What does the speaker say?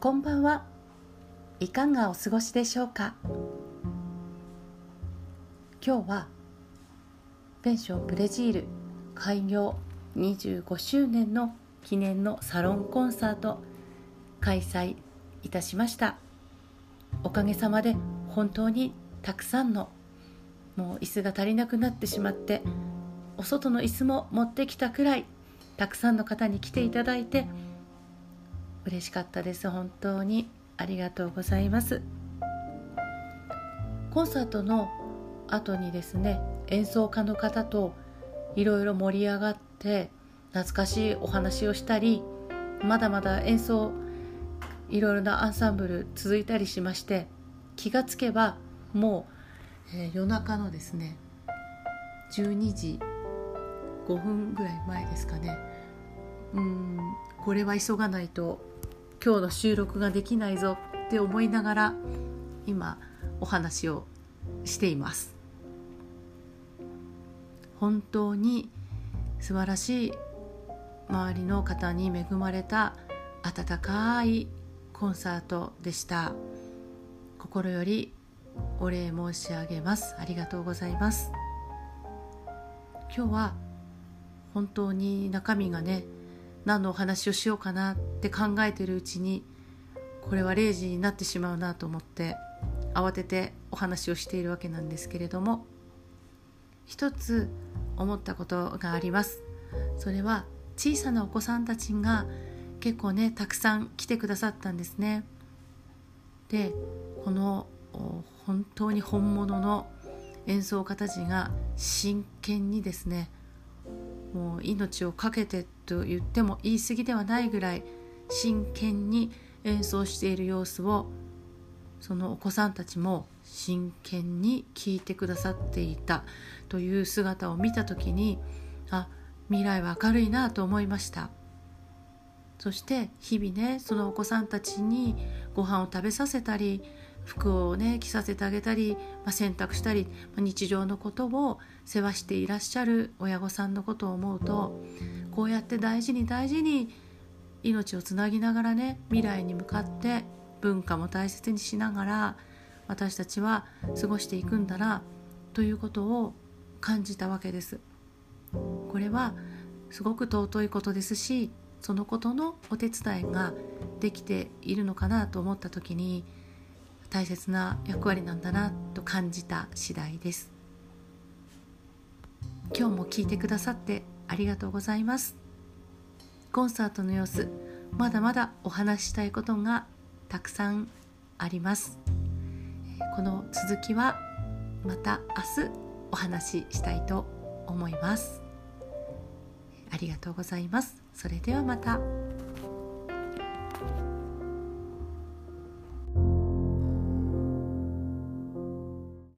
こんばんは。いかがお過ごしでしょうか？今日はペンションブレジール開業25周年の記念のサロンコンサート開催いたしました。おかげさまで本当にたくさんのもう椅子が足りなくなってしまってお外の椅子も持ってきたくらいたくさんの方に来ていただいて嬉しかったです。本当にありがとうございます。コンサートの後にですね演奏家の方といろいろ盛り上がって懐かしいお話をしたりまだまだ演奏いろいろなアンサンブル続いたりしまして気がつけばもう、えー、夜中のですね12時5分ぐらい前ですかね。うんこれは急がないと今日の収録ができないぞって思いながら今お話をしています本当に素晴らしい周りの方に恵まれた温かいコンサートでした。心よりお礼申し上げます。ありがとうございます。今日は本当に中身がね何のお話をしようかなって考えてるうちにこれは0時になってしまうなと思って慌ててお話をしているわけなんですけれども一つ思ったことがあります。それは小さなお子さんたちが結構ねたくさん来てくださったんですね。でこの本当に本物の演奏家たちが真剣にですねもう命を懸けてと言っても言い過ぎではないぐらい真剣に演奏している様子をそのお子さんたちも真剣に聞いてくださっていたという姿を見た時にあ未来は明るいなと思いました。そして日々ねそのお子さんたちにご飯を食べさせたり服をね着させてあげたり、まあ、洗濯したり、まあ、日常のことを世話していらっしゃる親御さんのことを思うとこうやって大事に大事に命をつなぎながらね未来に向かって文化も大切にしながら私たちは過ごしていくんだなということを感じたわけです。これはすごく尊いことですしそのことのお手伝いができているのかなと思った時に大切な役割なんだなと感じた次第です。今日も聞いてくださってありがとうございます。コンサートの様子まだまだお話ししたいことがたくさんあります。この続きはまた明日お話ししたいと思います。ありがとうございます。それではまた。